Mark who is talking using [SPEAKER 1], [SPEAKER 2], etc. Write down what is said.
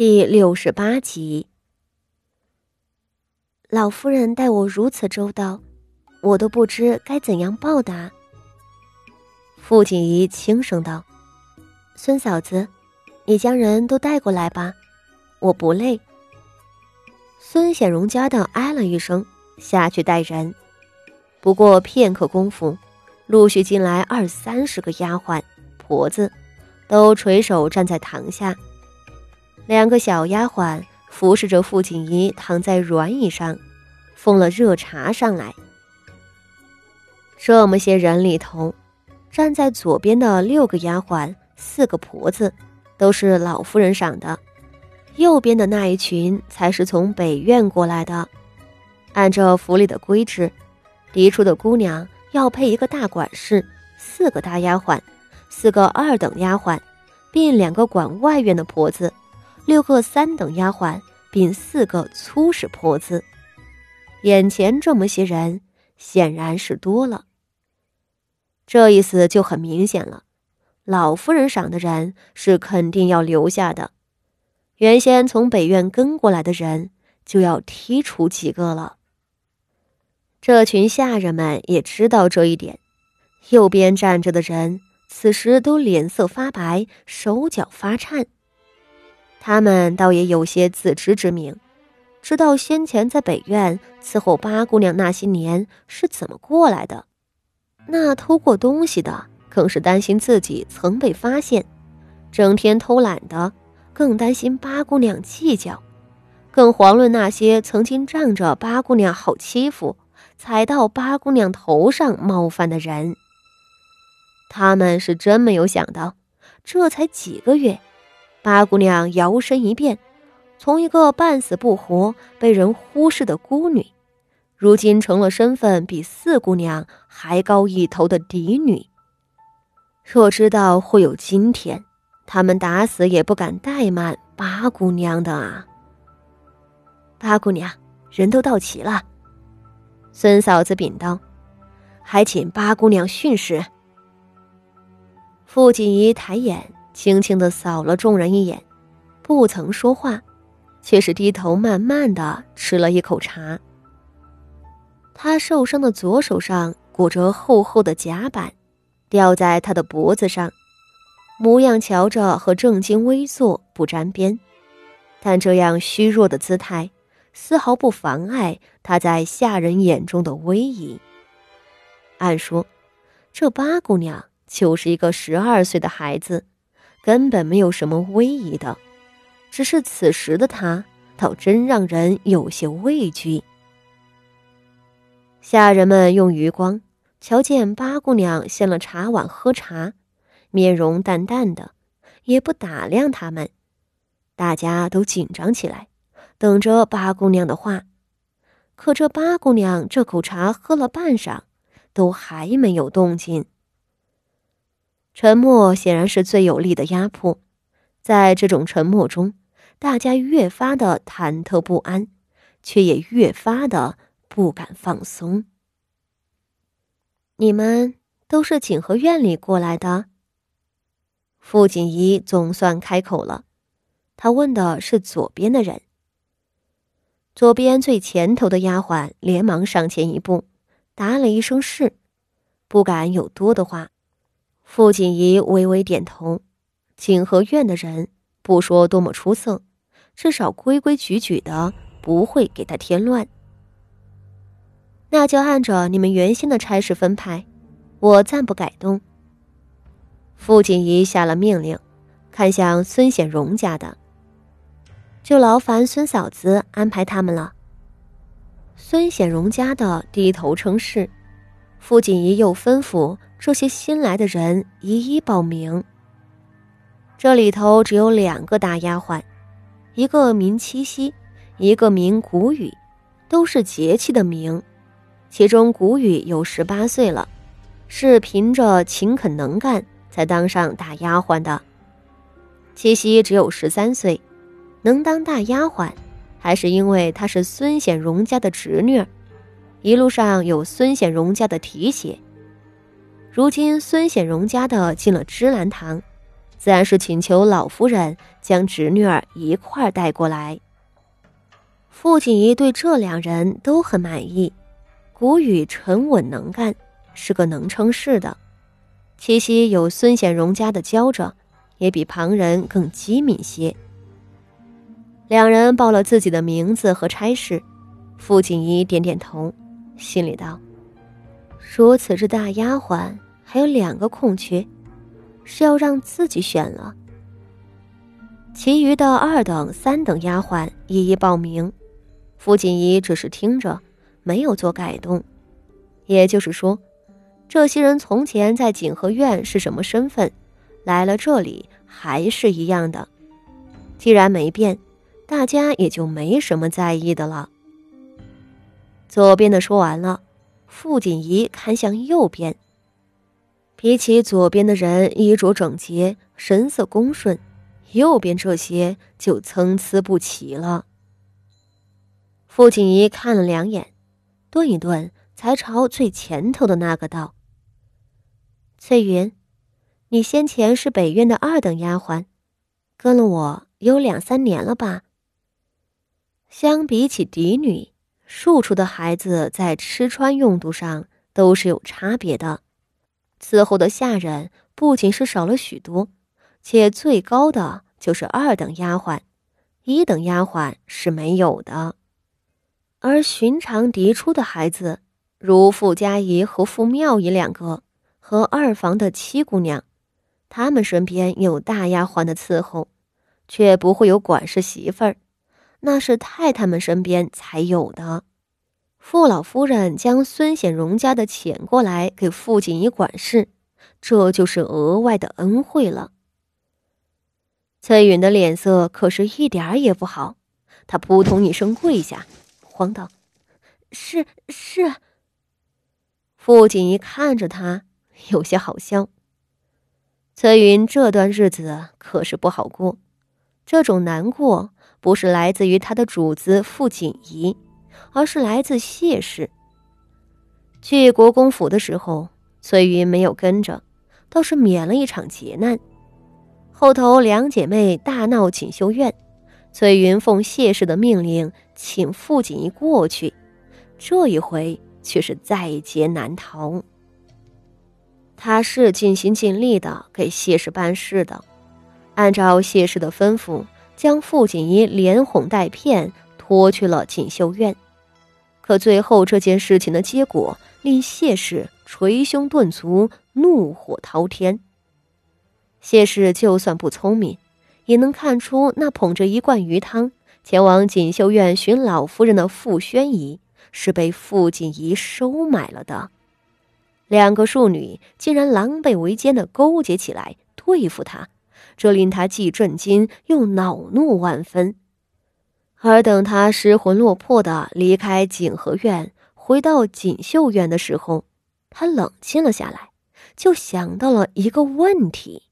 [SPEAKER 1] 第六十八集，老夫人待我如此周到，我都不知该怎样报答。傅锦仪轻声道：“孙嫂子，你将人都带过来吧，我不累。”孙显荣家的哎了一声，下去带人。不过片刻功夫，陆续进来二三十个丫鬟婆子，都垂手站在堂下。两个小丫鬟服侍着傅锦仪躺在软椅上，奉了热茶上来。这么些人里头，站在左边的六个丫鬟、四个婆子，都是老夫人赏的；右边的那一群才是从北院过来的。按照府里的规制，嫡出的姑娘要配一个大管事、四个大丫鬟、四个二等丫鬟，并两个管外院的婆子。六个三等丫鬟，并四个粗使婆子，眼前这么些人，显然是多了。这意思就很明显了，老夫人赏的人是肯定要留下的，原先从北院跟过来的人就要剔除几个了。这群下人们也知道这一点，右边站着的人此时都脸色发白，手脚发颤。他们倒也有些自知之明，知道先前在北院伺候八姑娘那些年是怎么过来的。那偷过东西的，更是担心自己曾被发现；整天偷懒的，更担心八姑娘计较。更遑论那些曾经仗着八姑娘好欺负，踩到八姑娘头上冒犯的人。他们是真没有想到，这才几个月。八姑娘摇身一变，从一个半死不活、被人忽视的孤女，如今成了身份比四姑娘还高一头的嫡女。若知道会有今天，他们打死也不敢怠慢八姑娘的啊！八姑娘，人都到齐了。孙嫂子禀道：“还请八姑娘训示。”傅锦仪抬眼。轻轻的扫了众人一眼，不曾说话，却是低头慢慢的吃了一口茶。他受伤的左手上裹着厚厚的甲板，吊在他的脖子上，模样瞧着和正襟危坐不沾边，但这样虚弱的姿态，丝毫不妨碍他在下人眼中的威仪。按说，这八姑娘就是一个十二岁的孩子。根本没有什么威仪的，只是此时的他倒真让人有些畏惧。下人们用余光瞧见八姑娘掀了茶碗喝茶，面容淡淡的，也不打量他们，大家都紧张起来，等着八姑娘的话。可这八姑娘这口茶喝了半晌，都还没有动静。沉默显然是最有力的压迫，在这种沉默中，大家越发的忐忑不安，却也越发的不敢放松。你们都是景和院里过来的。傅锦仪总算开口了，他问的是左边的人。左边最前头的丫鬟连忙上前一步，答了一声“是”，不敢有多的话。傅锦仪微微点头，景和院的人不说多么出色，至少规规矩矩的，不会给他添乱。那就按着你们原先的差事分派，我暂不改动。傅锦仪下了命令，看向孙显荣家的，就劳烦孙嫂子安排他们了。孙显荣家的低头称是，傅锦仪又吩咐。这些新来的人一一报名。这里头只有两个大丫鬟，一个名七夕，一个名谷雨，都是节气的名。其中谷雨有十八岁了，是凭着勤恳能干才当上大丫鬟的。七夕只有十三岁，能当大丫鬟，还是因为她是孙显荣家的侄女，一路上有孙显荣家的提携。如今孙显荣家的进了芝兰堂，自然是请求老夫人将侄女儿一块儿带过来。傅锦仪对这两人都很满意，谷雨沉稳能干，是个能成事的。七夕有孙显荣家的教着，也比旁人更机敏些。两人报了自己的名字和差事，傅锦仪点点头，心里道。如：“此次大丫鬟还有两个空缺，是要让自己选了。其余的二等、三等丫鬟一一报名，傅锦仪只是听着，没有做改动。也就是说，这些人从前在景和院是什么身份，来了这里还是一样的。既然没变，大家也就没什么在意的了。”左边的说完了。傅锦仪看向右边，比起左边的人衣着整洁、神色恭顺，右边这些就参差不齐了。傅锦仪看了两眼，顿一顿，才朝最前头的那个道：“翠云，你先前是北院的二等丫鬟，跟了我有两三年了吧？相比起嫡女。”庶出的孩子在吃穿用度上都是有差别的，伺候的下人不仅是少了许多，且最高的就是二等丫鬟，一等丫鬟是没有的。而寻常嫡出的孩子，如傅家仪和傅妙仪两个，和二房的七姑娘，他们身边有大丫鬟的伺候，却不会有管事媳妇儿。那是太太们身边才有的。傅老夫人将孙显荣家的遣过来给傅锦仪管事，这就是额外的恩惠了。崔允的脸色可是一点儿也不好，他扑通一声跪下，慌道：“是是。”傅锦仪看着他，有些好笑。崔云这段日子可是不好过，这种难过。不是来自于他的主子傅锦仪，而是来自谢氏。去国公府的时候，翠云没有跟着，倒是免了一场劫难。后头两姐妹大闹锦绣院，翠云奉谢氏的命令请傅锦衣过去，这一回却是在劫难逃。他是尽心尽力的给谢氏办事的，按照谢氏的吩咐。将傅锦衣连哄带骗拖去了锦绣院，可最后这件事情的结果令谢氏捶胸顿足，怒火滔天。谢氏就算不聪明，也能看出那捧着一罐鱼汤前往锦绣院寻老夫人的傅宣仪是被傅锦仪收买了的。两个庶女竟然狼狈为奸的勾结起来对付他。这令他既震惊又恼怒万分，而等他失魂落魄的离开景和院，回到锦绣院的时候，他冷静了下来，就想到了一个问题。